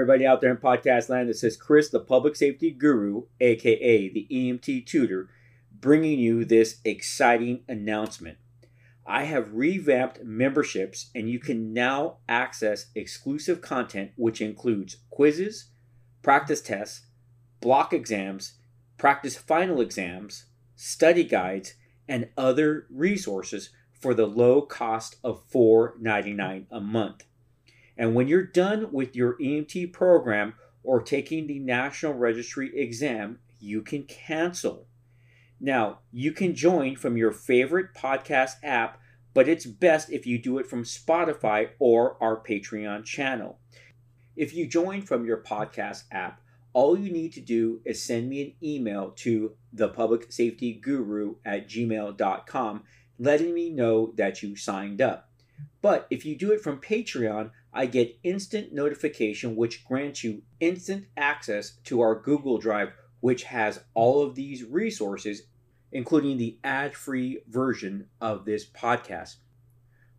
Everybody out there in podcast land, this is Chris, the public safety guru, aka the EMT tutor, bringing you this exciting announcement. I have revamped memberships, and you can now access exclusive content, which includes quizzes, practice tests, block exams, practice final exams, study guides, and other resources for the low cost of $4.99 a month. And when you're done with your EMT program or taking the National Registry exam, you can cancel. Now, you can join from your favorite podcast app, but it's best if you do it from Spotify or our Patreon channel. If you join from your podcast app, all you need to do is send me an email to thepublicsafetyguru at gmail.com letting me know that you signed up. But if you do it from Patreon, I get instant notification, which grants you instant access to our Google Drive, which has all of these resources, including the ad free version of this podcast.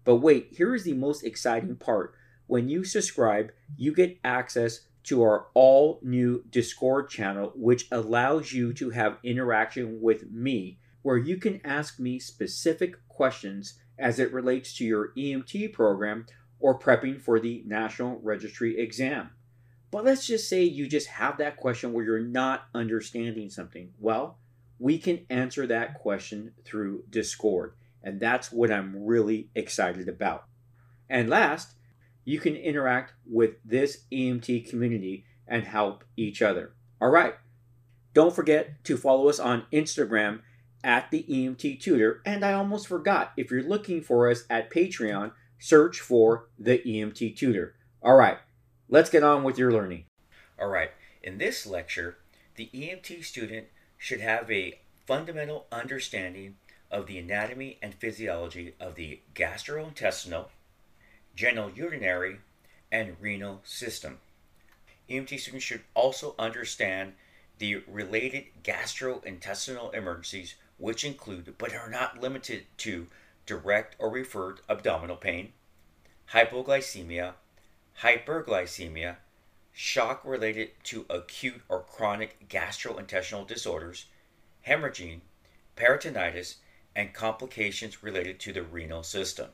But wait, here is the most exciting part. When you subscribe, you get access to our all new Discord channel, which allows you to have interaction with me, where you can ask me specific questions as it relates to your EMT program or prepping for the National Registry exam. But let's just say you just have that question where you're not understanding something. Well, we can answer that question through Discord, and that's what I'm really excited about. And last, you can interact with this EMT community and help each other. All right. Don't forget to follow us on Instagram at the EMT Tutor. And I almost forgot, if you're looking for us at Patreon, search for the EMT Tutor. All right, let's get on with your learning. All right, in this lecture, the EMT student should have a fundamental understanding of the anatomy and physiology of the gastrointestinal, general genitourinary, and renal system. EMT students should also understand the related gastrointestinal emergencies, which include but are not limited to direct or referred abdominal pain, hypoglycemia, hyperglycemia, shock related to acute or chronic gastrointestinal disorders, hemorrhaging, peritonitis, and complications related to the renal system.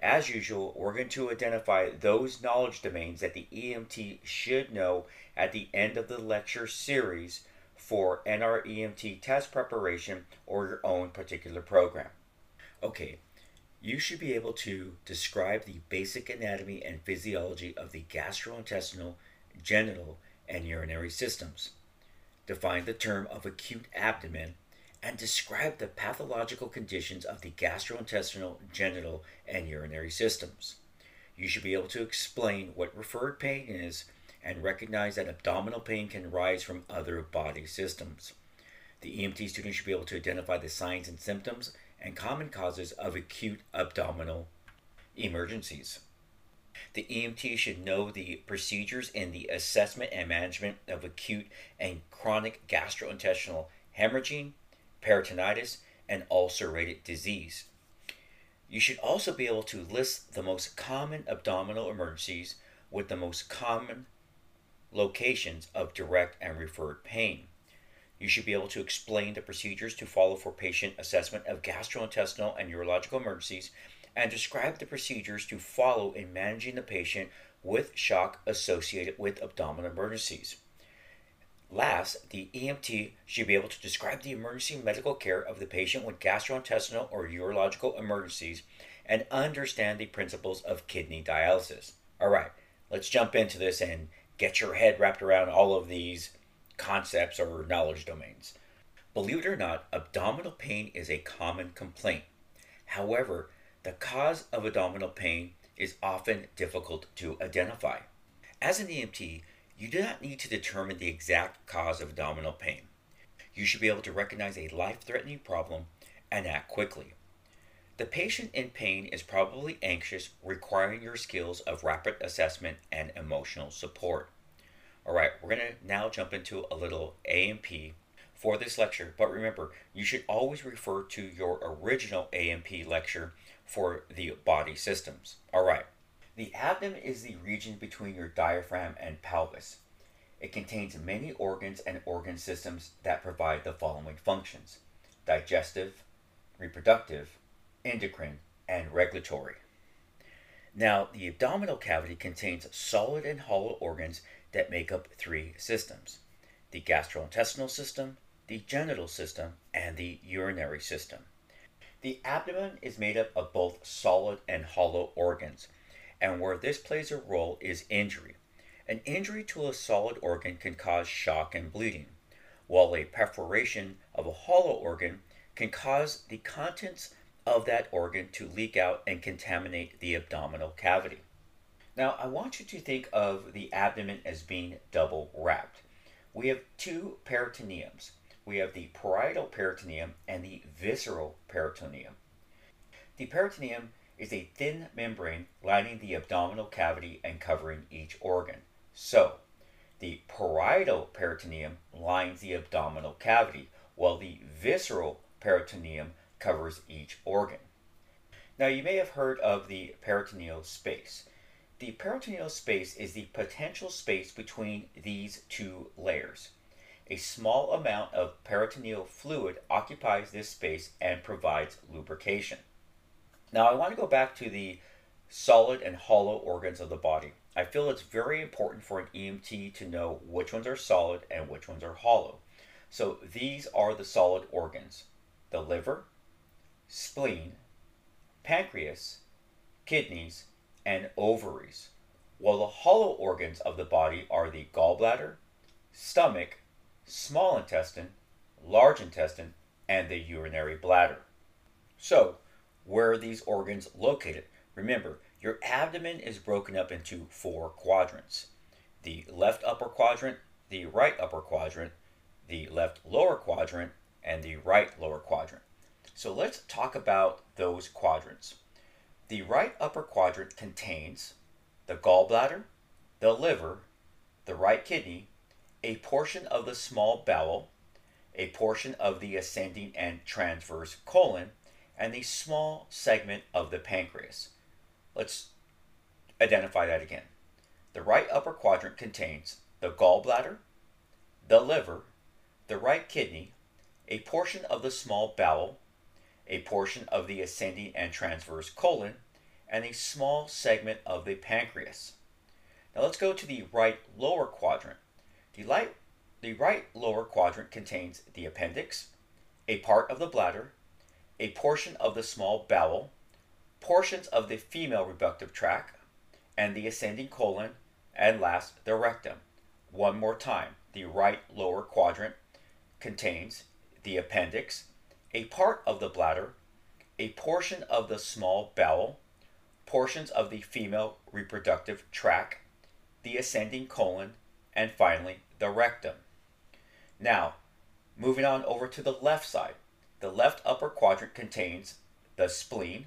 As usual, we're going to identify those knowledge domains that the EMT should know at the end of the lecture series for NREMT test preparation or your own particular program. Okay, you should be able to describe the basic anatomy and physiology of the gastrointestinal, genital, and urinary systems. Define the term of acute abdomen and describe the pathological conditions of the gastrointestinal, genital, and urinary systems. You should be able to explain what referred pain is and recognize that abdominal pain can rise from other body systems. The EMT student should be able to identify the signs and symptoms and common causes of acute abdominal emergencies. The EMT should know the procedures in the assessment and management of acute and chronic gastrointestinal hemorrhaging, peritonitis, and ulcerated disease. You should also be able to list the most common abdominal emergencies with the most common locations of direct and referred pain. You should be able to explain the procedures to follow for patient assessment of gastrointestinal and urological emergencies and describe the procedures to follow in managing the patient with shock associated with abdominal emergencies. Last, the EMT should be able to describe the emergency medical care of the patient with gastrointestinal or urological emergencies and understand the principles of kidney dialysis. All right, let's jump into this and get your head wrapped around all of these concepts or knowledge domains. Believe it or not, abdominal pain is a common complaint. However, the cause of abdominal pain is often difficult to identify. As an EMT, you do not need to determine the exact cause of abdominal pain. You should be able to recognize a life threatening problem and act quickly. The patient in pain is probably anxious, requiring your skills of rapid assessment and emotional support. All right, we're going to now jump into a little A&P for this lecture, but remember, you should always refer to your original A&P lecture for the body systems. All right, The abdomen is the region between your diaphragm and pelvis. It contains many organs and organ systems that provide the following functions digestive, reproductive, endocrine, and regulatory. Now, the abdominal cavity contains solid and hollow organs that make up three systems the gastrointestinal system, the genital system, and the urinary system. The abdomen is made up of both solid and hollow organs, and where this plays a role is injury. An injury to a solid organ can cause shock and bleeding, while a perforation of a hollow organ can cause the contents of that organ to leak out and contaminate the abdominal cavity. Now, I want you to think of the abdomen as being double wrapped. We have two peritoneums. We have the parietal peritoneum and the visceral peritoneum. The peritoneum is a thin membrane lining the abdominal cavity and covering each organ. So, the parietal peritoneum lines the abdominal cavity, while the visceral peritoneum covers each organ. Now, you may have heard of the peritoneal space. The peritoneal space is the potential space between these two layers. A small amount of peritoneal fluid occupies this space and provides lubrication. Now, I want to go back to the solid and hollow organs of the body. I feel it's very important for an EMT to know which ones are solid and which ones are hollow. So, these are the solid organs the liver, spleen, pancreas, kidneys, and ovaries, while the hollow organs of the body are the gallbladder, stomach, small intestine, large intestine, and the urinary bladder. So, where are these organs located? Remember, your abdomen is broken up into four quadrants the left upper quadrant, the right upper quadrant, the left lower quadrant, and the right lower quadrant. So let's talk about those quadrants. The right upper quadrant contains the gallbladder, the liver, the right kidney, a portion of the small bowel, a portion of the ascending and transverse colon, and the small segment of the pancreas. Let's identify that again. The right upper quadrant contains the gallbladder, the liver, the right kidney, a portion of the small bowel, a portion of the ascending and transverse colon, and a small segment of the pancreas. Now let's go to the right lower quadrant. The, light, the right lower quadrant contains the appendix, a part of the bladder, a portion of the small bowel, portions of the female reproductive tract, and the ascending colon, and last, the rectum. One more time. The right lower quadrant contains the appendix, a part of the bladder, a portion of the small bowel, portions of the female reproductive tract, the ascending colon, and finally the rectum. Now, moving on over to the left side, the left upper quadrant contains the spleen,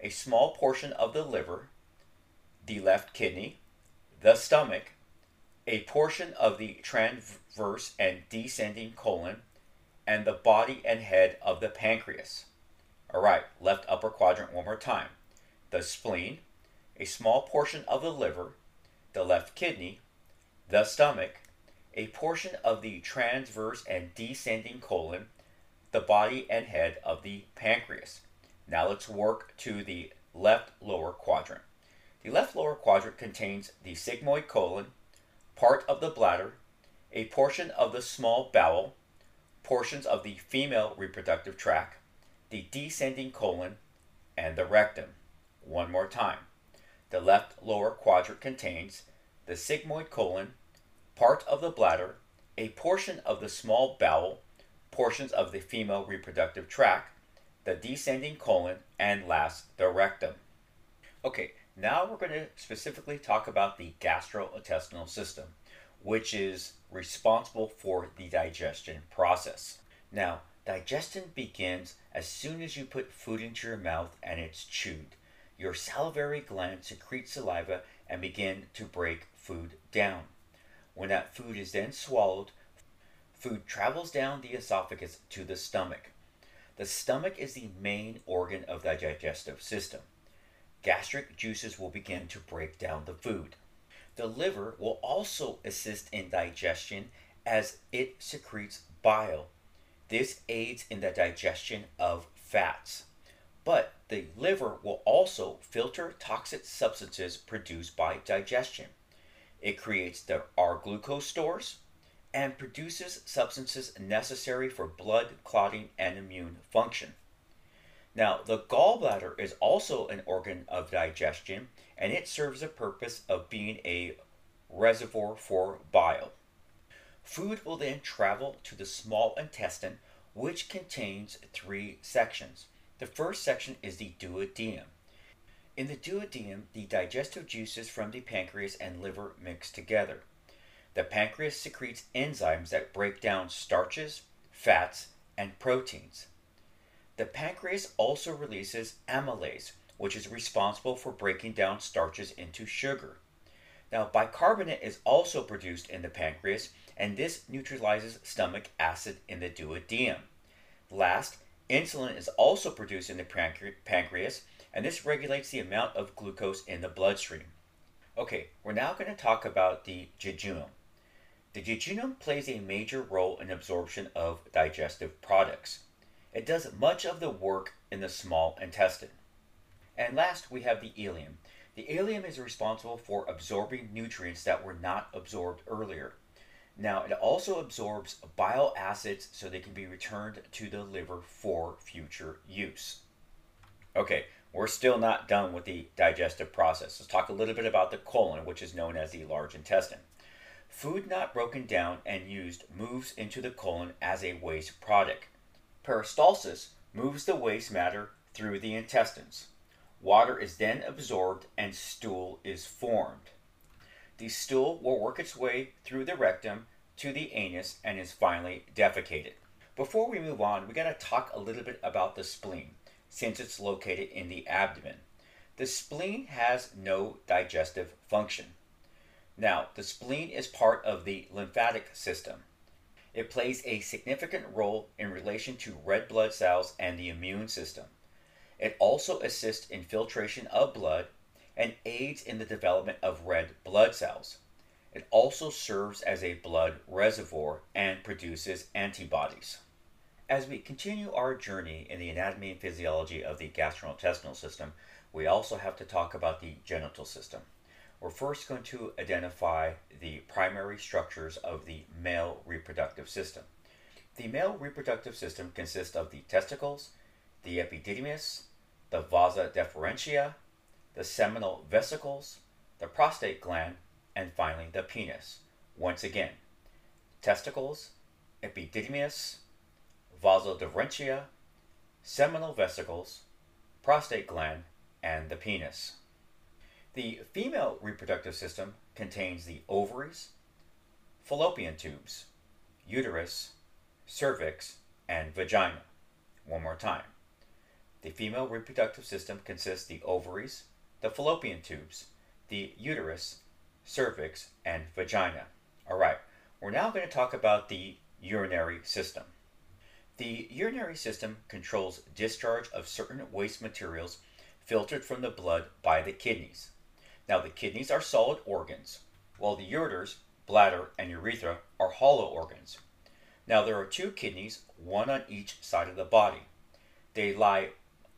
a small portion of the liver, the left kidney, the stomach, a portion of the transverse and descending colon, and the body and head of the pancreas. All right, left upper quadrant one more time. The spleen, a small portion of the liver, the left kidney, the stomach, a portion of the transverse and descending colon, the body and head of the pancreas. Now let's work to the left lower quadrant. The left lower quadrant contains the sigmoid colon, part of the bladder, a portion of the small bowel, portions of the female reproductive tract, the descending colon, and the rectum. One more time. The left lower quadrant contains the sigmoid colon, part of the bladder, a portion of the small bowel, portions of the female reproductive tract, the descending colon, and last, the rectum. Okay, now we're going to specifically talk about the gastrointestinal system, which is responsible for the digestion process. Now, digestion begins as soon as you put food into your mouth and it's chewed. Your salivary glands secrete saliva and begin to break food down. When that food is then swallowed, food travels down the esophagus to the stomach. The stomach is the main organ of the digestive system. gastric juices will begin to break down the food. The liver will also assist in digestion as it secretes bile. This aids in the digestion of fats. But the liver will also filter toxic substances produced by digestion. It creates the R glucose stores and produces substances necessary for blood clotting and immune function. Now, the gallbladder is also an organ of digestion and it serves the purpose of being a reservoir for bile. Food will then travel to the small intestine, which contains three sections. The first section is the duodenum. In the duodenum, the digestive juices from the pancreas and liver mix together. The pancreas secretes enzymes that break down starches, fats, and proteins. The pancreas also releases amylase, which is responsible for breaking down starches into sugar. Now, bicarbonate is also produced in the pancreas, and this neutralizes stomach acid in the duodenum. Last, insulin is also produced in the pancreas, and this regulates the amount of glucose in the bloodstream. Okay, we're now going to talk about the jejunum. The jejunum plays a major role in absorption of digestive products. It does much of the work in the small intestine. And last, we have the ileum. The ileum is responsible for absorbing nutrients that were not absorbed earlier. Now, it also absorbs bile acids so they can be returned to the liver for future use. Okay, we're still not done with the digestive process. Let's talk a little bit about the colon, which is known as the large intestine. Food not broken down and used moves into the colon as a waste product. Peristalsis moves the waste matter through the intestines. Water is then absorbed and stool is formed. The stool will work its way through the rectum to the anus and is finally defecated. Before we move on, we got to talk a little bit about the spleen since it's located in the abdomen. The spleen has no digestive function. Now, the spleen is part of the lymphatic system. It plays a significant role in relation to red blood cells and the immune system. It also assists in filtration of blood and aids in the development of red blood cells. It also serves as a blood reservoir and produces antibodies. As we continue our journey in the anatomy and physiology of the gastrointestinal system, we also have to talk about the genital system. We're first going to identify the primary structures of the male reproductive system. The male reproductive system consists of the testicles, the epididymis, the vasa deferentia, the seminal vesicles, the prostate gland, and finally the penis. Once again, testicles, epididymis, vasa deferentia, seminal vesicles, prostate gland, and the penis. The female reproductive system contains the ovaries, fallopian tubes, uterus, cervix, and vagina. One more time. The female reproductive system consists the ovaries, the fallopian tubes, the uterus, cervix, and vagina. All right, we're now going to talk about the urinary system. The urinary system controls discharge of certain waste materials filtered from the blood by the kidneys. Now, the kidneys are solid organs, while the ureters, bladder, and urethra are hollow organs. Now, there are two kidneys, one on each side of the body. They lie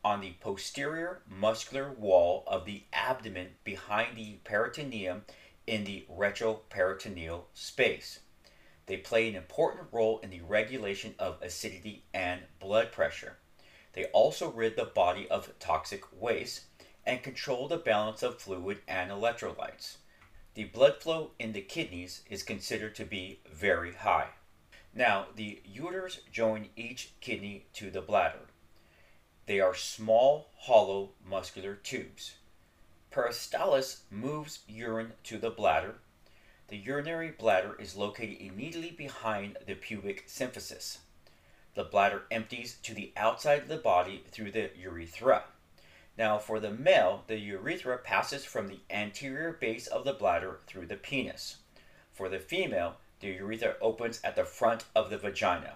on the posterior muscular wall of the abdomen behind the peritoneum in the retroperitoneal space. They play an important role in the regulation of acidity and blood pressure. They also rid the body of toxic waste and control the balance of fluid and electrolytes. The blood flow in the kidneys is considered to be very high. Now, the ureters join each kidney to the bladder. They are small, hollow muscular tubes. Peristalsis moves urine to the bladder. The urinary bladder is located immediately behind the pubic symphysis. The bladder empties to the outside of the body through the urethra. Now, for the male, the urethra passes from the anterior base of the bladder through the penis. For the female, the urethra opens at the front of the vagina.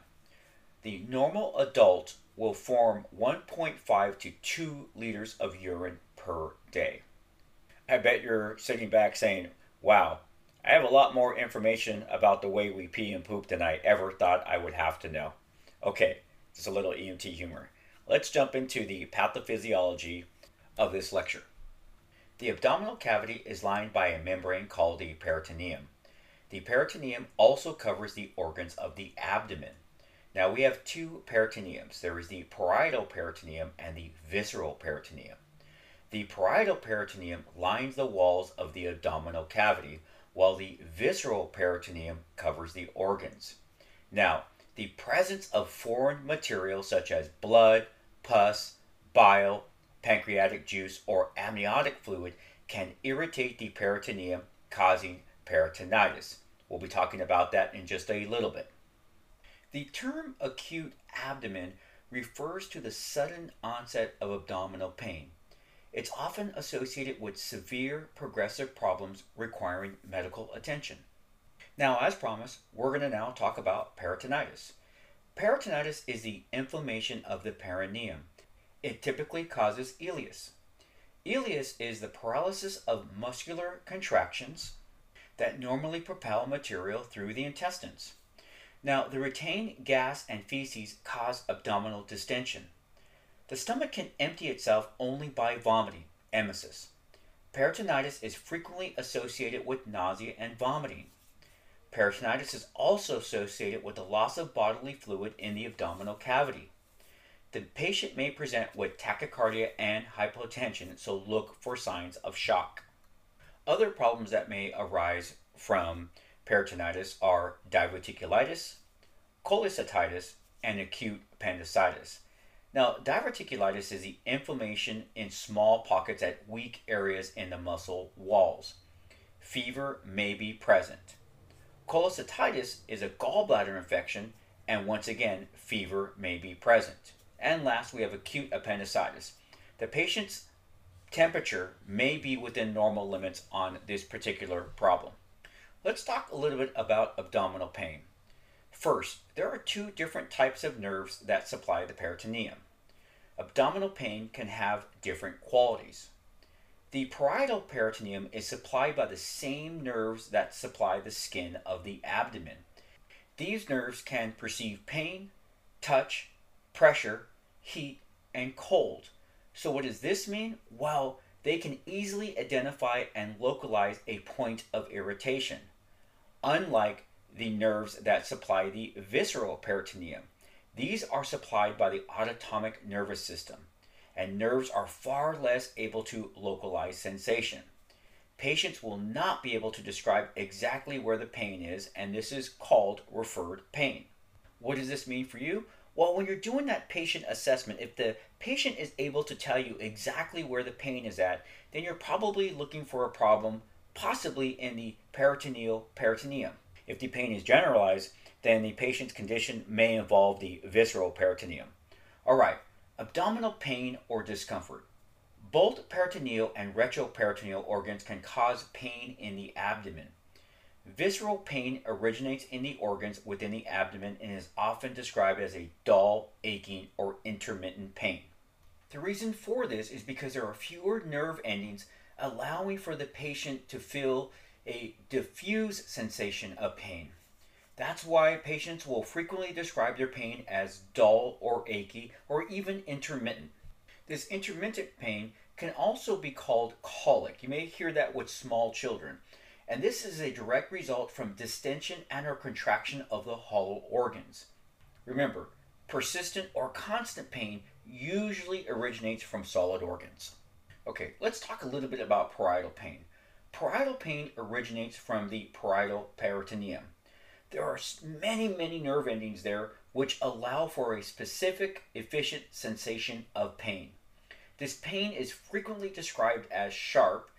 The normal adult will form 1.5 to 2 liters of urine per day. I bet you're sitting back saying, wow, I have a lot more information about the way we pee and poop than I ever thought I would have to know. Okay, just a little EMT humor. Let's jump into the pathophysiology of this lecture. The abdominal cavity is lined by a membrane called the peritoneum. The peritoneum also covers the organs of the abdomen. Now we have two peritoneums. There is the parietal peritoneum and the visceral peritoneum. The parietal peritoneum lines the walls of the abdominal cavity, while the visceral peritoneum covers the organs. Now, the presence of foreign material such as blood, pus, bile, pancreatic juice, or amniotic fluid can irritate the peritoneum, causing peritonitis. We'll be talking about that in just a little bit. The term acute abdomen refers to the sudden onset of abdominal pain. It's often associated with severe progressive problems requiring medical attention. Now, as promised, we're going to now talk about peritonitis. Peritonitis is the inflammation of the perineum. It typically causes ileus. Ileus is the paralysis of muscular contractions that normally propel material through the intestines. Now, the retained gas and feces cause abdominal distension. The stomach can empty itself only by vomiting, emesis. Peritonitis is frequently associated with nausea and vomiting. Peritonitis is also associated with the loss of bodily fluid in the abdominal cavity. The patient may present with tachycardia and hypotension, so look for signs of shock. Other problems that may arise from peritonitis are diverticulitis, cholecystitis, and acute appendicitis. Now, diverticulitis is the inflammation in small pockets at weak areas in the muscle walls. Fever may be present. Cholecystitis is a gallbladder infection, and once again, fever may be present. And last, we have acute appendicitis. The patient's temperature may be within normal limits on this particular problem. Let's talk a little bit about abdominal pain. First, there are two different types of nerves that supply the peritoneum. Abdominal pain can have different qualities. The parietal peritoneum is supplied by the same nerves that supply the skin of the abdomen. These nerves can perceive pain, touch, pressure, heat, and cold. So, what does this mean? Well, they can easily identify and localize a point of irritation, unlike the nerves that supply the visceral peritoneum. These are supplied by the autonomic nervous system, and nerves are far less able to localize sensation. Patients will not be able to describe exactly where the pain is, and this is called referred pain. What does this mean for you? Well, when you're doing that patient assessment, if the patient is able to tell you exactly where the pain is at, then you're probably looking for a problem, possibly in the peritoneal peritoneum. If the pain is generalized, then the patient's condition may involve the visceral peritoneum. All right, abdominal pain or discomfort. Both peritoneal and retroperitoneal organs can cause pain in the abdomen. Visceral pain originates in the organs within the abdomen and is often described as a dull, aching, or intermittent pain. The reason for this is because there are fewer nerve endings allowing for the patient to feel a diffuse sensation of pain. That's why patients will frequently describe their pain as dull or achy or even intermittent. This intermittent pain can also be called colic. You may hear that with small children. And this is a direct result from distension and or contraction of the hollow organs. Remember, persistent or constant pain usually originates from solid organs. Okay, let's talk a little bit about parietal pain. Parietal pain originates from the parietal peritoneum. There are many, many nerve endings there which allow for a specific, efficient sensation of pain. This pain is frequently described as sharp.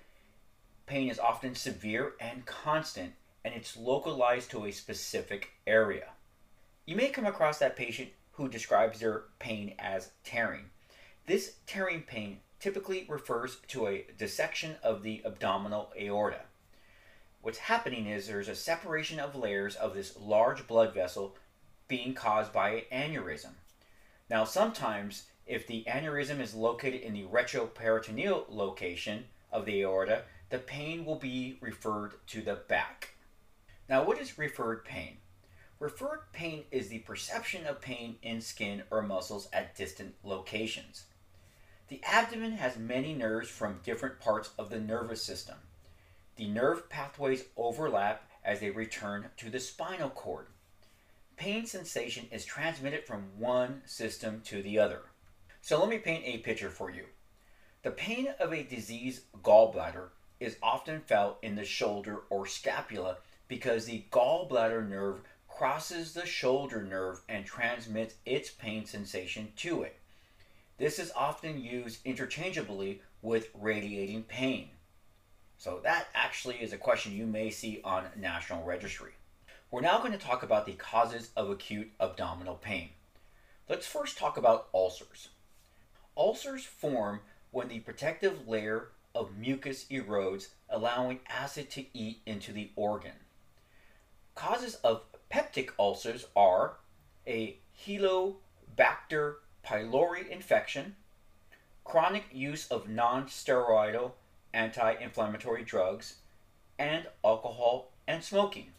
Pain is often severe and constant, and it's localized to a specific area. You may come across that patient who describes their pain as tearing. This tearing pain typically refers to a dissection of the abdominal aorta. What's happening is there's a separation of layers of this large blood vessel being caused by an aneurysm. Now, sometimes If the aneurysm is located in the retroperitoneal location of the aorta, the pain will be referred to the back. Now, what is referred pain? Referred pain is the perception of pain in skin or muscles at distant locations. The abdomen has many nerves from different parts of the nervous system. The nerve pathways overlap as they return to the spinal cord. Pain sensation is transmitted from one system to the other. So let me paint a picture for you. The pain of a diseased gallbladder is often felt in the shoulder or scapula because the gallbladder nerve crosses the shoulder nerve and transmits its pain sensation to it. This is often used interchangeably with radiating pain. So that actually is a question you may see on National Registry. We're now going to talk about the causes of acute abdominal pain. Let's first talk about ulcers. Ulcers form when the protective layer of mucus erodes, allowing acid to eat into the organ. Causes of peptic ulcers are a Helicobacter pylori infection, chronic use of non steroidal anti inflammatory drugs, and alcohol and smoking.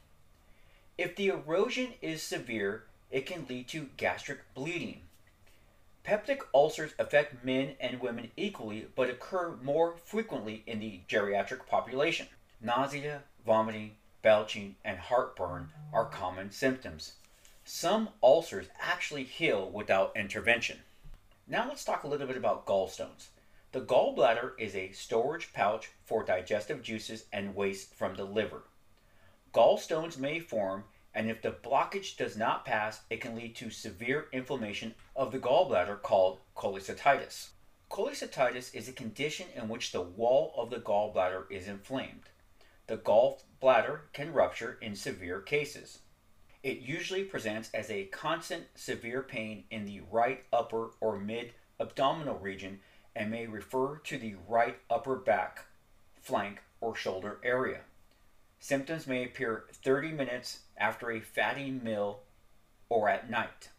If the erosion is severe, it can lead to gastric bleeding. Peptic ulcers affect men and women equally but occur more frequently in the geriatric population. Nausea, vomiting, belching, and heartburn are common symptoms. Some ulcers actually heal without intervention. Now let's talk a little bit about gallstones. The gallbladder is a storage pouch for digestive juices and waste from the liver. Gallstones may form, and if the blockage does not pass, it can lead to severe inflammation of the gallbladder called cholecystitis. Cholecystitis is a condition in which the wall of the gallbladder is inflamed the gallbladder can rupture in severe cases. It usually presents as a constant severe pain in the right upper or mid abdominal region and may refer to the right upper back, flank, or shoulder area. Symptoms may appear 30 minutes after a fatty meal or at night.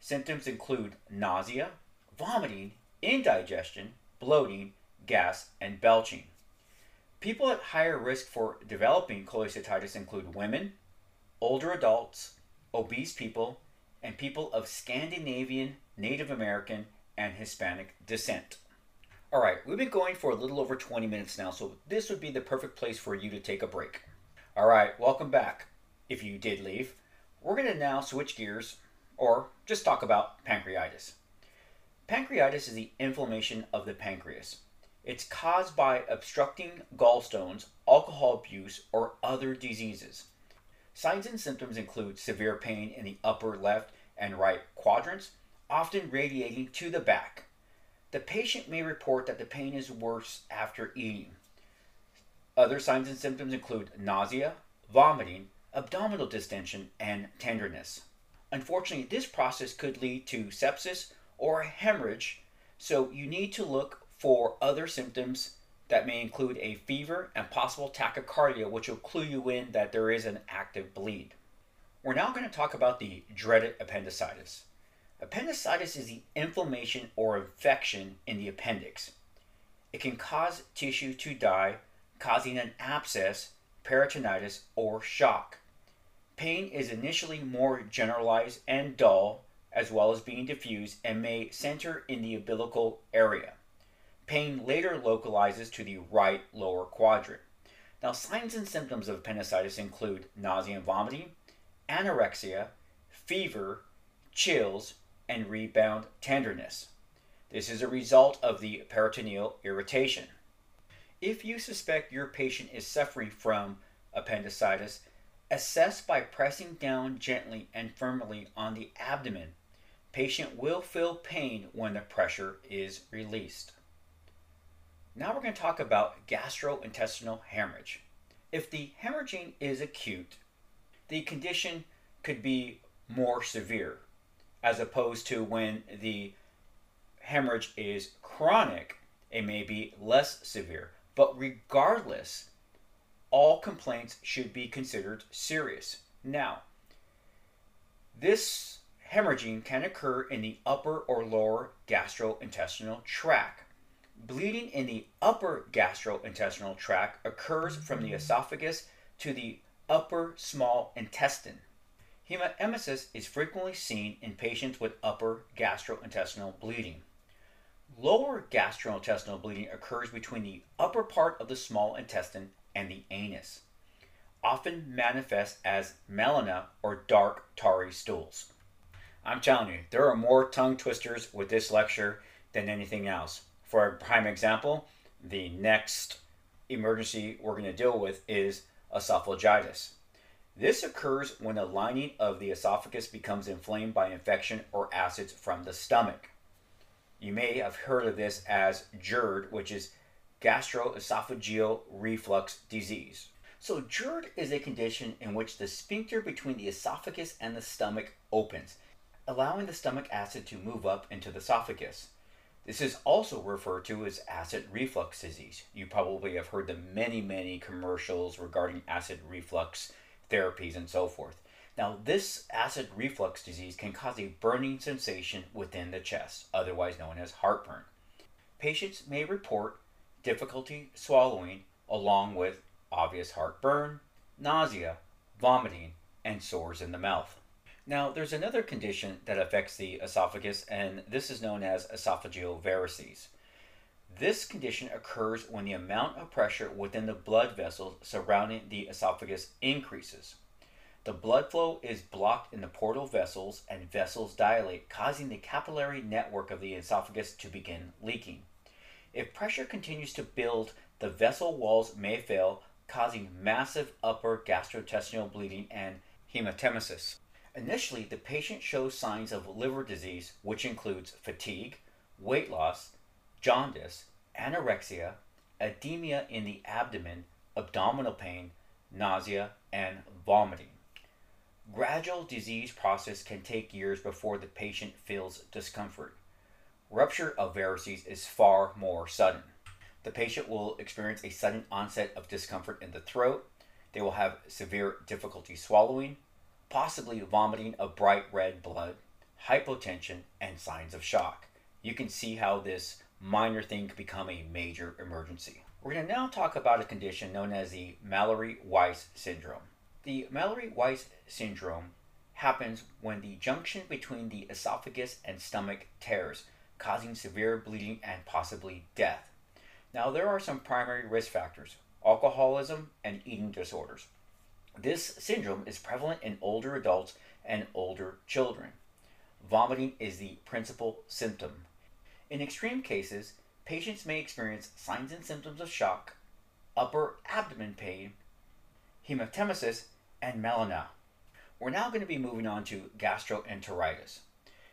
Symptoms include nausea, vomiting, indigestion, bloating, gas, and belching. People at higher risk for developing cholecystitis include women, older adults, obese people, and people of Scandinavian, Native American, and Hispanic descent. All right, we've been going for a little over 20 minutes now, so this would be the perfect place for you to take a break. All right, welcome back. If you did leave, we're going to now switch gears or just talk about pancreatitis. Pancreatitis is the inflammation of the pancreas. It's caused by obstructing gallstones, alcohol abuse, or other diseases. Signs and symptoms include severe pain in the upper left and right quadrants, often radiating to the back. The patient may report that the pain is worse after eating. Other signs and symptoms include nausea, vomiting, abdominal distension, and tenderness. Unfortunately, this process could lead to sepsis or hemorrhage, so you need to look for other symptoms that may include a fever and possible tachycardia, which will clue you in that there is an active bleed. We're now going to talk about the dreaded appendicitis. Appendicitis is the inflammation or infection in the appendix. It can cause tissue to die, causing an abscess, peritonitis, or shock. Pain is initially more generalized and dull, as well as being diffuse, and may center in the umbilical area. Pain later localizes to the right lower quadrant. Now, signs and symptoms of appendicitis include nausea and vomiting, anorexia, fever, chills, and rebound tenderness. This is a result of the peritoneal irritation. If you suspect your patient is suffering from appendicitis, assess by pressing down gently and firmly on the abdomen. Patient will feel pain when the pressure is released. Now we're going to talk about gastrointestinal hemorrhage. If the hemorrhaging is acute, the condition could be more severe as opposed to when the hemorrhage is chronic, it may be less severe. But regardless, all complaints should be considered serious. Now, this Hemorrhaging can occur in the upper or lower gastrointestinal tract. Bleeding in the upper gastrointestinal tract occurs from the esophagus to the upper small intestine. Hematemesis is frequently seen in patients with upper gastrointestinal bleeding. Lower gastrointestinal bleeding occurs between the upper part of the small intestine and the anus. Often manifests as melena or dark tarry stools. I'm telling you, there are more tongue twisters with this lecture than anything else. For a prime example, the next emergency we're going to deal with is esophagitis. This occurs when the lining of the esophagus becomes inflamed by infection or acids from the stomach. You may have heard of this as GERD, which is gastroesophageal reflux disease. So, GERD is a condition in which the sphincter between the esophagus and the stomach opens, allowing the stomach acid to move up into the esophagus. This is also referred to as acid reflux disease. You probably have heard the many, many commercials regarding acid reflux therapies, and so forth. Now, this acid reflux disease can cause a burning sensation within the chest, otherwise known as heartburn. Patients may report difficulty swallowing along with obvious heartburn, nausea, vomiting, and sores in the mouth. Now, there's another condition that affects the esophagus, and this is known as esophageal varices. This condition occurs when the amount of pressure within the blood vessels surrounding the esophagus increases. The blood flow is blocked in the portal vessels and vessels dilate, causing the capillary network of the esophagus to begin leaking. If pressure continues to build, the vessel walls may fail, causing massive upper gastrointestinal bleeding and hematemesis. Initially, the patient shows signs of liver disease, which includes fatigue, weight loss, jaundice, anorexia, edema in the abdomen, abdominal pain, nausea, and vomiting. Gradual disease process can take years before the patient feels discomfort. Rupture of varices is far more sudden. The patient will experience a sudden onset of discomfort in the throat. They will have severe difficulty swallowing, possibly vomiting of bright red blood, hypotension, and signs of shock. You can see how this minor thing could become a major emergency. We're going to now talk about a condition known as the Mallory Weiss syndrome. The Mallory Weiss syndrome happens when the junction between the esophagus and stomach tears, causing severe bleeding and possibly death. Now, there are some primary risk factors alcoholism and eating disorders. This syndrome is prevalent in older adults and older children. Vomiting is the principal symptom. In extreme cases, patients may experience signs and symptoms of shock, upper abdomen pain, hematemesis, and melena. We're now going to be moving on to gastroenteritis.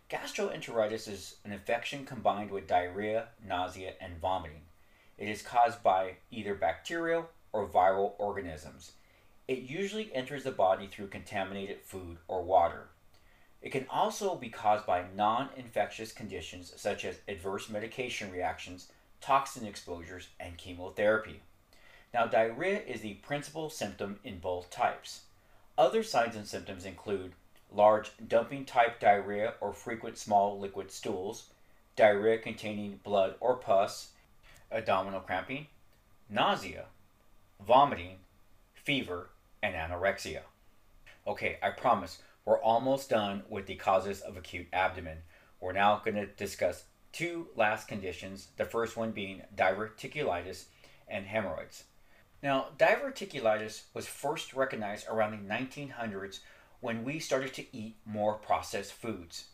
Gastroenteritis is an infection combined with diarrhea, nausea, and vomiting. It is caused by either bacterial or viral organisms. It usually enters the body through contaminated food or water. It can also be caused by non infectious conditions such as adverse medication reactions, toxin exposures, and chemotherapy. Now, diarrhea is the principal symptom in both types. Other signs and symptoms include large dumping type diarrhea or frequent small liquid stools, diarrhea containing blood or pus, abdominal cramping, nausea, vomiting, fever, and anorexia. Okay, I promise we're almost done with the causes of acute abdomen. We're now going to discuss two last conditions, the first one being diverticulitis and hemorrhoids. Now, diverticulitis was first recognized around the 1900s when we started to eat more processed foods.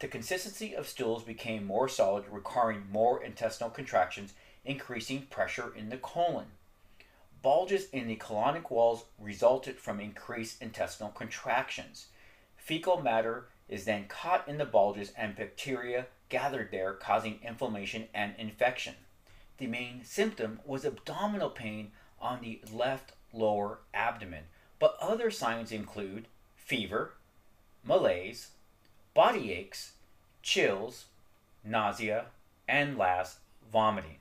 The consistency of stools became more solid, requiring more intestinal contractions, increasing pressure in the colon. Bulges in the colonic walls resulted from increased intestinal contractions. Fecal matter is then caught in the bulges and bacteria gathered there, causing inflammation and infection. The main symptom was abdominal pain on the left lower abdomen, but other signs include fever, malaise, body aches, chills, nausea, and last, vomiting.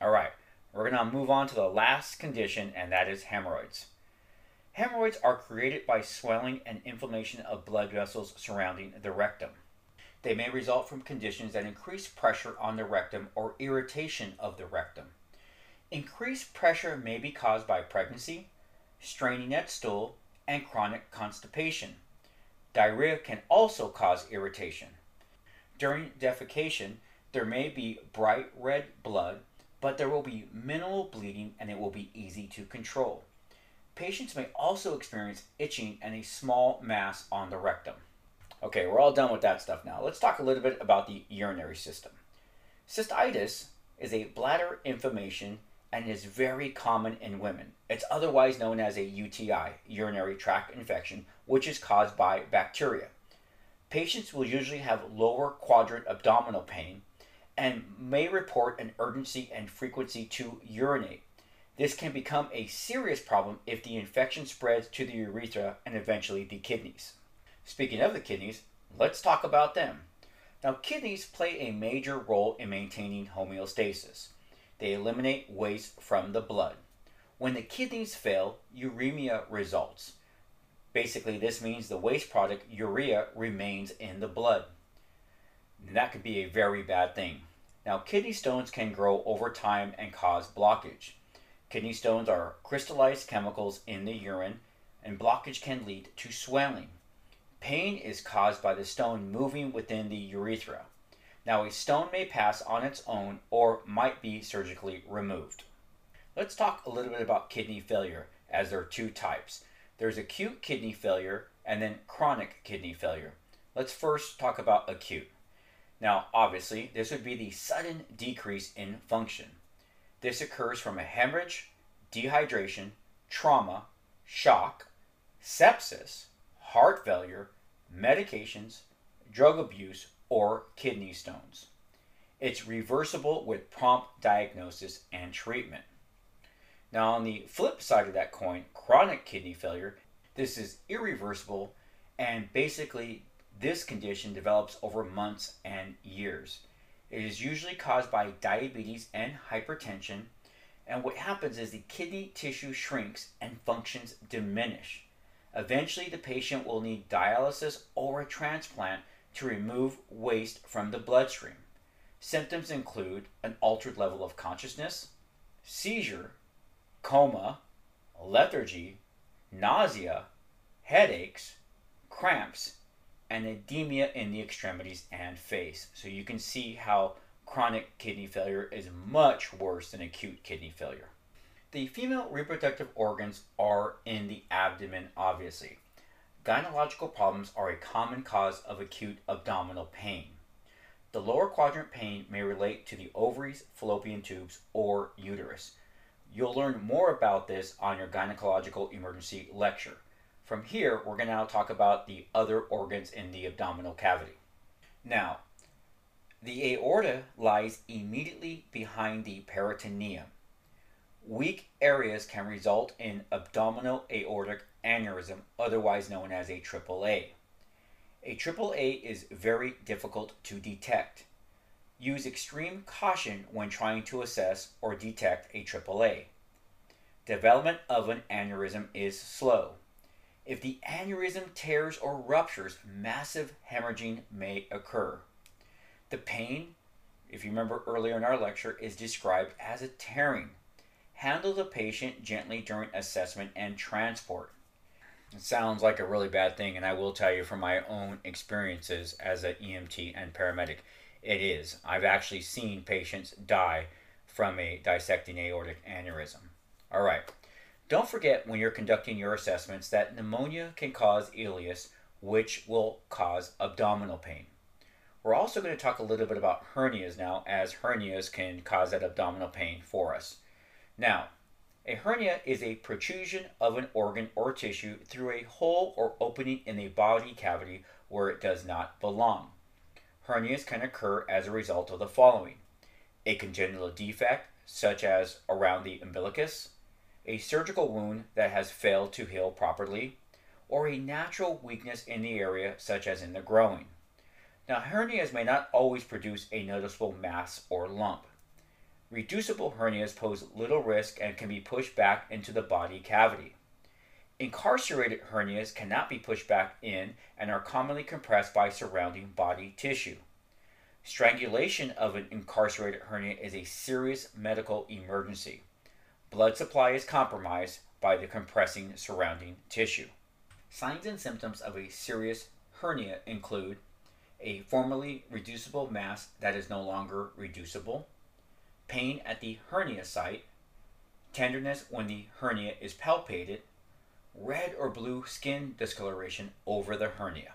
All right, we're going to move on to the last condition, and that is hemorrhoids. Hemorrhoids are created by swelling and inflammation of blood vessels surrounding the rectum. They may result from conditions that increase pressure on the rectum or irritation of the rectum. Increased pressure may be caused by pregnancy, straining at stool, and chronic constipation. Diarrhea can also cause irritation. During defecation, there may be bright red blood, but there will be minimal bleeding and it will be easy to control. Patients may also experience itching and a small mass on the rectum. Okay, we're all done with that stuff now. Let's talk a little bit about the urinary system. Cystitis is a bladder inflammation and is very common in women. It's otherwise known as a UTI, urinary tract infection, which is caused by bacteria. Patients will usually have lower quadrant abdominal pain and may report an urgency and frequency to urinate. This can become a serious problem if the infection spreads to the urethra and eventually the kidneys. Speaking of the kidneys, let's talk about them. Now, kidneys play a major role in maintaining homeostasis. They eliminate waste from the blood. When the kidneys fail, uremia results. Basically, this means the waste product urea remains in the blood. And that could be a very bad thing. Now, kidney stones can grow over time and cause blockage. Kidney stones are crystallized chemicals in the urine, and blockage can lead to swelling. Pain is caused by the stone moving within the urethra. Now, a stone may pass on its own or might be surgically removed. Let's talk a little bit about kidney failure, as there are two types. There's acute kidney failure and then chronic kidney failure. Let's first talk about acute. Now, obviously, this would be the sudden decrease in function. This occurs from a hemorrhage, dehydration, trauma, shock, sepsis, heart failure, medications, drug abuse, or kidney stones. It's reversible with prompt diagnosis and treatment. Now, on the flip side of that coin, chronic kidney failure, this is irreversible, and basically, this condition develops over months and years. It is usually caused by diabetes and hypertension, and what happens is the kidney tissue shrinks and functions diminish. Eventually, the patient will need dialysis or a transplant to remove waste from the bloodstream. Symptoms include an altered level of consciousness, seizure, coma, lethargy, nausea, headaches, cramps, and edema in the extremities and face. So you can see how chronic kidney failure is much worse than acute kidney failure. The female reproductive organs are in the abdomen, obviously. Gynecological problems are a common cause of acute abdominal pain. The lower quadrant pain may relate to the ovaries, fallopian tubes, or uterus. You'll learn more about this on your gynecological emergency lecture. From here, we're going to now talk about the other organs in the abdominal cavity. Now, the aorta lies immediately behind the peritoneum. Weak areas can result in abdominal aortic aneurysm, otherwise known as a AAA. A AAA is very difficult to detect. Use extreme caution when trying to assess or detect a AAA. Development of an aneurysm is slow. If the aneurysm tears or ruptures, massive hemorrhaging may occur. The pain, if you remember earlier in our lecture, is described as a tearing. Handle the patient gently during assessment and transport. It sounds like a really bad thing, and I will tell you from my own experiences as an EMT and paramedic, it is. I've actually seen patients die from a dissecting aortic aneurysm. All right. Don't forget when you're conducting your assessments that pneumonia can cause ileus, which will cause abdominal pain. We're also going to talk a little bit about hernias now, as hernias can cause that abdominal pain for us. Now, a hernia is a protrusion of an organ or tissue through a hole or opening in a body cavity where it does not belong. Hernias can occur as a result of the following a congenital defect, such as around the umbilicus, a surgical wound that has failed to heal properly, or a natural weakness in the area, such as in the groin. Now, hernias may not always produce a noticeable mass or lump. Reducible hernias pose little risk and can be pushed back into the body cavity. Incarcerated hernias cannot be pushed back in and are commonly compressed by surrounding body tissue. Strangulation of an incarcerated hernia is a serious medical emergency. Blood supply is compromised by the compressing surrounding tissue. Signs and symptoms of a serious hernia include a formerly reducible mass that is no longer reducible, pain at the hernia site, tenderness when the hernia is palpated, red or blue skin discoloration over the hernia.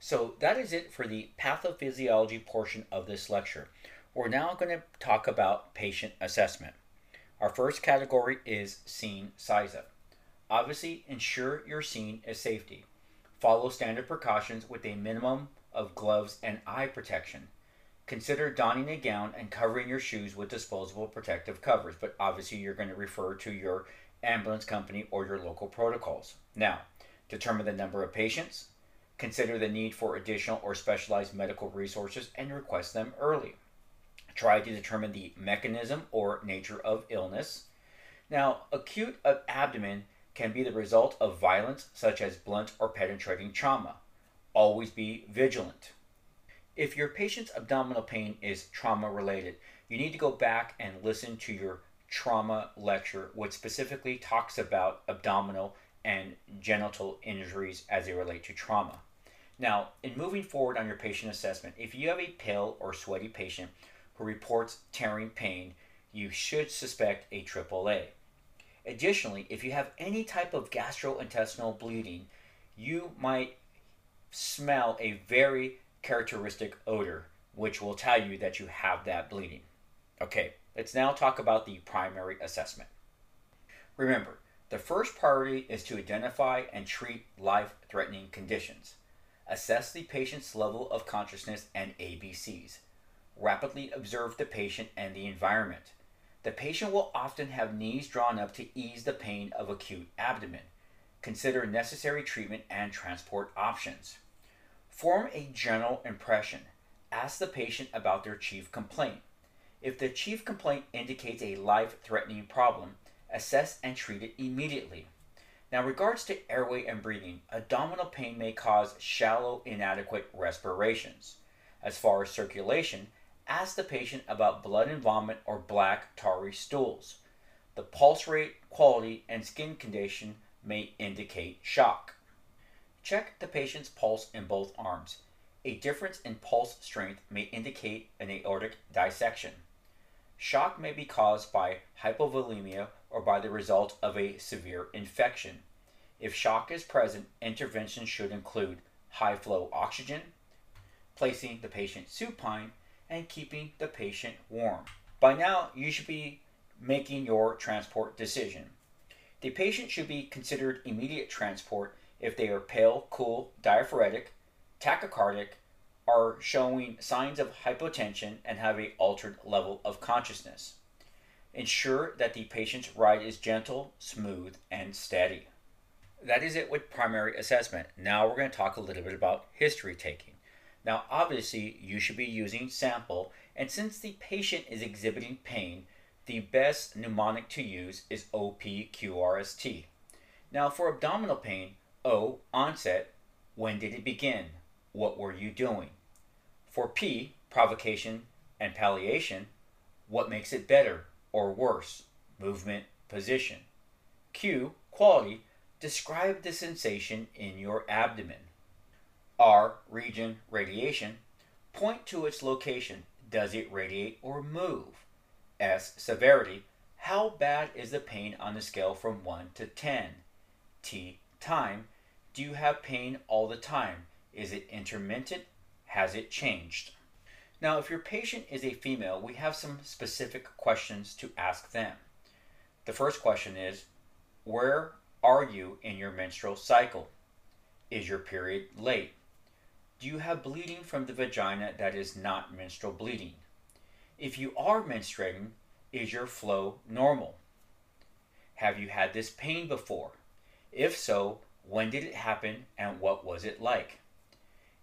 So that is it for the pathophysiology portion of this lecture. We're now going to talk about patient assessment. Our first category is scene size up. Obviously, ensure your scene is safety. Follow standard precautions with a minimum of gloves and eye protection. Consider donning a gown and covering your shoes with disposable protective covers, but obviously you're going to refer to your ambulance company or your local protocols. Now, determine the number of patients, consider the need for additional or specialized medical resources, and request them early. Try to determine the mechanism or nature of illness. Now, acute abdomen can be the result of violence, such as blunt or penetrating trauma. Always be vigilant. If your patient's abdominal pain is trauma related, you need to go back and listen to your trauma lecture, which specifically talks about abdominal and genital injuries as they relate to trauma. Now, in moving forward on your patient assessment, if you have a pale or sweaty patient who reports tearing pain, you should suspect a AAA. Additionally, if you have any type of gastrointestinal bleeding, you might smell a very characteristic odor, which will tell you that you have that bleeding. Okay, let's now talk about the primary assessment. Remember, the first priority is to identify and treat life threatening conditions. Assess the patient's level of consciousness and ABCs. Rapidly observe the patient and the environment. The patient will often have knees drawn up to ease the pain of acute abdomen. Consider necessary treatment and transport options. Form a general impression. Ask the patient about their chief complaint. If the chief complaint indicates a life threatening problem, assess and treat it immediately. Now, regards to airway and breathing, abdominal pain may cause shallow, inadequate respirations. As far as circulation, ask the patient about blood and vomit or black, tarry stools. The pulse rate, quality, and skin condition may indicate shock. Check the patient's pulse in both arms. A difference in pulse strength may indicate an aortic dissection. Shock may be caused by hypovolemia or by the result of a severe infection. If shock is present, intervention should include high flow oxygen, placing the patient supine, and keeping the patient warm. By now, you should be making your transport decision. The patient should be considered immediate transport if they are pale, cool, diaphoretic, tachycardic, are showing signs of hypotension and have a altered level of consciousness. Ensure that the patient's ride is gentle, smooth, and steady. That is it with primary assessment. Now we're going to talk a little bit about history taking. Now, obviously, you should be using sample, and since the patient is exhibiting pain, the best mnemonic to use is OPQRST. Now, for abdominal pain, O, onset, when did it begin? What were you doing? For P, provocation and palliation, what makes it better or worse? Movement, position. Q, quality, describe the sensation in your abdomen. R, region, radiation, point to its location. Does it radiate or move? S, severity, how bad is the pain on the scale from 1 to 10? T, time, do you have pain all the time? Is it intermittent has it changed? Now, if your patient is a female, we have some specific questions to ask them. The first question is Where are you in your menstrual cycle? Is your period late? Do you have bleeding from the vagina that is not menstrual bleeding? If you are menstruating, is your flow normal? Have you had this pain before? If so, when did it happen and what was it like?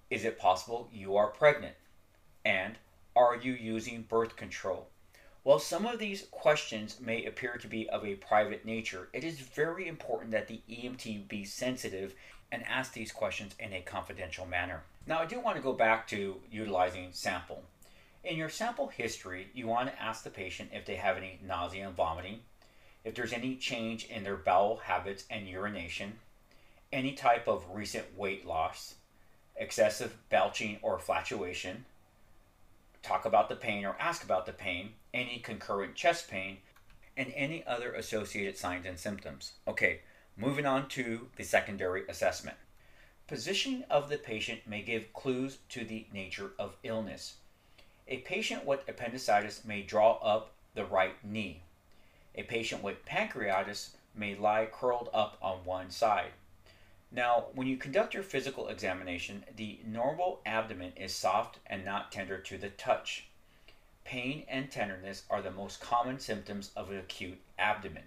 Is it possible you are pregnant? And are you using birth control? While some of these questions may appear to be of a private nature, it is very important that the EMT be sensitive and ask these questions in a confidential manner. Now, I do want to go back to utilizing sample. In your sample history, you want to ask the patient if they have any nausea and vomiting, if there's any change in their bowel habits and urination, any type of recent weight loss, excessive belching or flatulation, talk about the pain or ask about the pain, any concurrent chest pain, and any other associated signs and symptoms. Okay, moving on to the secondary assessment. Positioning of the patient may give clues to the nature of illness. A patient with appendicitis may draw up the right knee. A patient with pancreatitis may lie curled up on one side. Now, when you conduct your physical examination, the normal abdomen is soft and not tender to the touch. Pain and tenderness are the most common symptoms of an acute abdomen.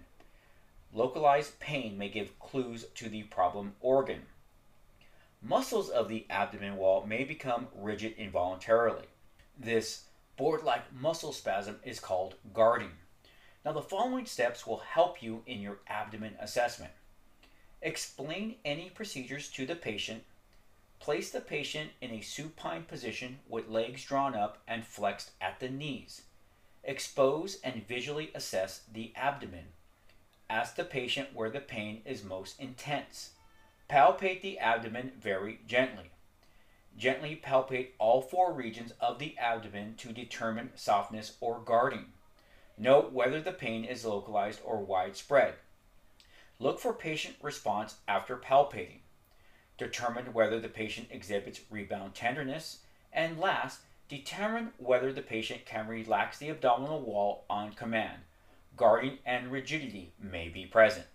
Localized pain may give clues to the problem organ. Muscles of the abdomen wall may become rigid involuntarily. This board like muscle spasm is called guarding. Now, the following steps will help you in your abdomen assessment. Explain any procedures to the patient. Place the patient in a supine position with legs drawn up and flexed at the knees. Expose and visually assess the abdomen. Ask the patient where the pain is most intense. Palpate the abdomen very gently. Gently palpate all four regions of the abdomen to determine softness or guarding. Note whether the pain is localized or widespread. Look for patient response after palpating. Determine whether the patient exhibits rebound tenderness. And last, determine whether the patient can relax the abdominal wall on command. Guarding and rigidity may be present.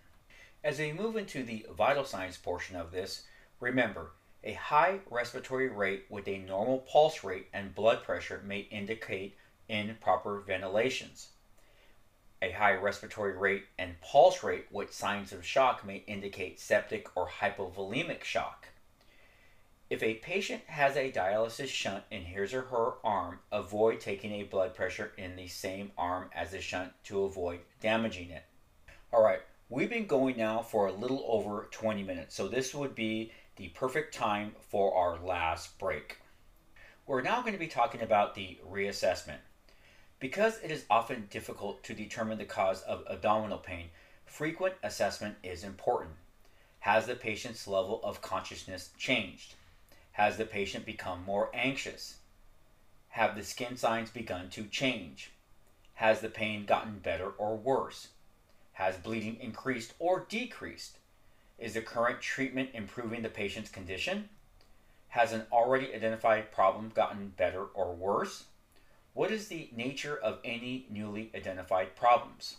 As we move into the vital signs portion of this, remember a high respiratory rate with a normal pulse rate and blood pressure may indicate improper ventilations. A high respiratory rate and pulse rate which signs of shock may indicate septic or hypovolemic shock. If a patient has a dialysis shunt in his or her arm, avoid taking a blood pressure in the same arm as the shunt to avoid damaging it. All right, we've been going now for a little over 20 minutes, so this would be the perfect time for our last break. We're now going to be talking about the reassessment. Because it is often difficult to determine the cause of abdominal pain, frequent assessment is important. Has the patient's level of consciousness changed? Has the patient become more anxious? Have the skin signs begun to change? Has the pain gotten better or worse? Has bleeding increased or decreased? Is the current treatment improving the patient's condition? Has an already identified problem gotten better or worse? What is the nature of any newly identified problems?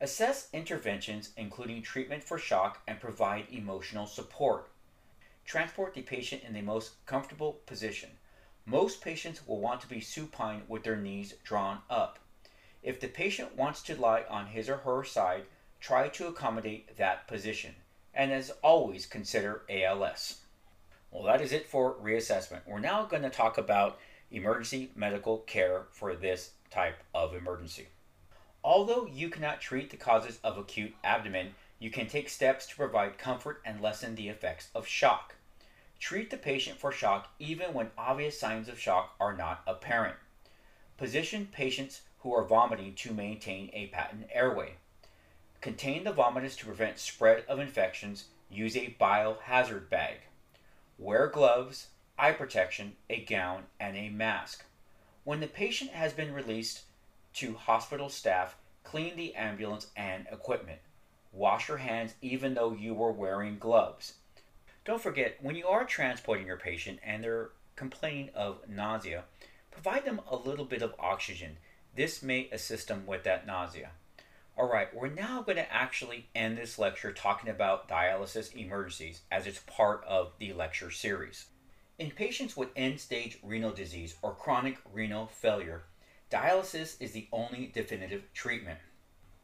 Assess interventions, including treatment for shock, and provide emotional support. Transport the patient in the most comfortable position. Most patients will want to be supine with their knees drawn up. If the patient wants to lie on his or her side, try to accommodate that position. And as always, consider ALS. Well, that is it for reassessment. We're now going to talk about emergency medical care for this type of emergency. Although you cannot treat the causes of acute abdomen, you can take steps to provide comfort and lessen the effects of shock. Treat the patient for shock even when obvious signs of shock are not apparent. Position patients who are vomiting to maintain a patent airway. Contain the vomitus to prevent spread of infections. Use a biohazard bag. Wear gloves, eye protection, a gown, and a mask. When the patient has been released to hospital staff, clean the ambulance and equipment. Wash your hands even though you were wearing gloves. Don't forget, when you are transporting your patient and they're complaining of nausea, provide them a little bit of oxygen. This may assist them with that nausea. All right, we're now going to actually end this lecture talking about dialysis emergencies as it's part of the lecture series. In patients with end stage renal disease or chronic renal failure, dialysis is the only definitive treatment.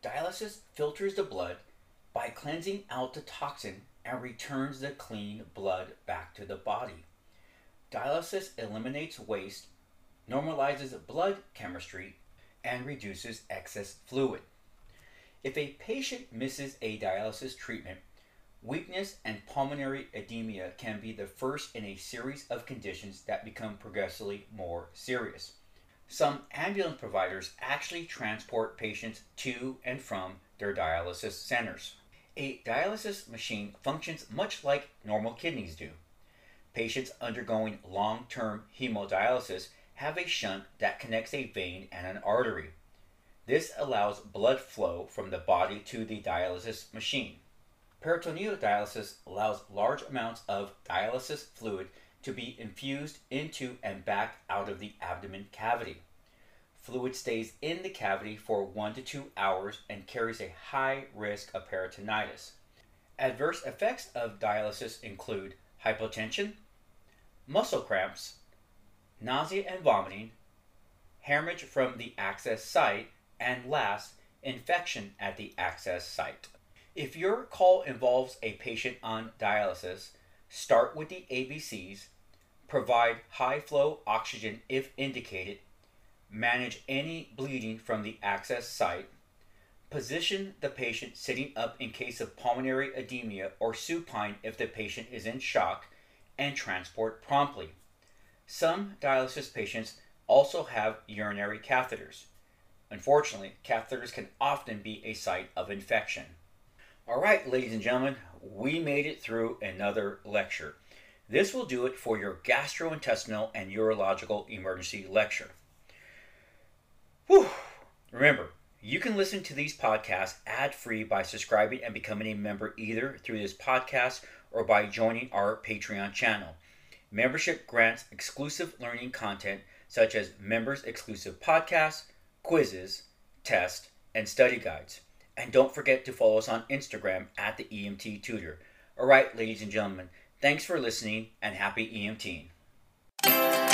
Dialysis filters the blood by cleansing out the toxin and returns the clean blood back to the body. Dialysis eliminates waste, normalizes blood chemistry, and reduces excess fluid. If a patient misses a dialysis treatment, weakness and pulmonary edema can be the first in a series of conditions that become progressively more serious. Some ambulance providers actually transport patients to and from their dialysis centers. A dialysis machine functions much like normal kidneys do. Patients undergoing long term hemodialysis have a shunt that connects a vein and an artery. This allows blood flow from the body to the dialysis machine. Peritoneal dialysis allows large amounts of dialysis fluid to be infused into and back out of the abdomen cavity. Fluid stays in the cavity for one to two hours and carries a high risk of peritonitis. Adverse effects of dialysis include hypotension, muscle cramps, nausea and vomiting, hemorrhage from the access site, and last, infection at the access site. If your call involves a patient on dialysis, start with the ABCs, provide high flow oxygen if indicated, manage any bleeding from the access site, position the patient sitting up in case of pulmonary edema or supine if the patient is in shock, and transport promptly. Some dialysis patients also have urinary catheters. Unfortunately, catheters can often be a site of infection. All right, ladies and gentlemen, we made it through another lecture. This will do it for your gastrointestinal and urological emergency lecture. Whew. Remember, you can listen to these podcasts ad free by subscribing and becoming a member either through this podcast or by joining our Patreon channel. Membership grants exclusive learning content such as members exclusive podcasts, quizzes, tests, and study guides. And don't forget to follow us on Instagram at the EMT Tutor. All right, ladies and gentlemen, thanks for listening and happy EMTing.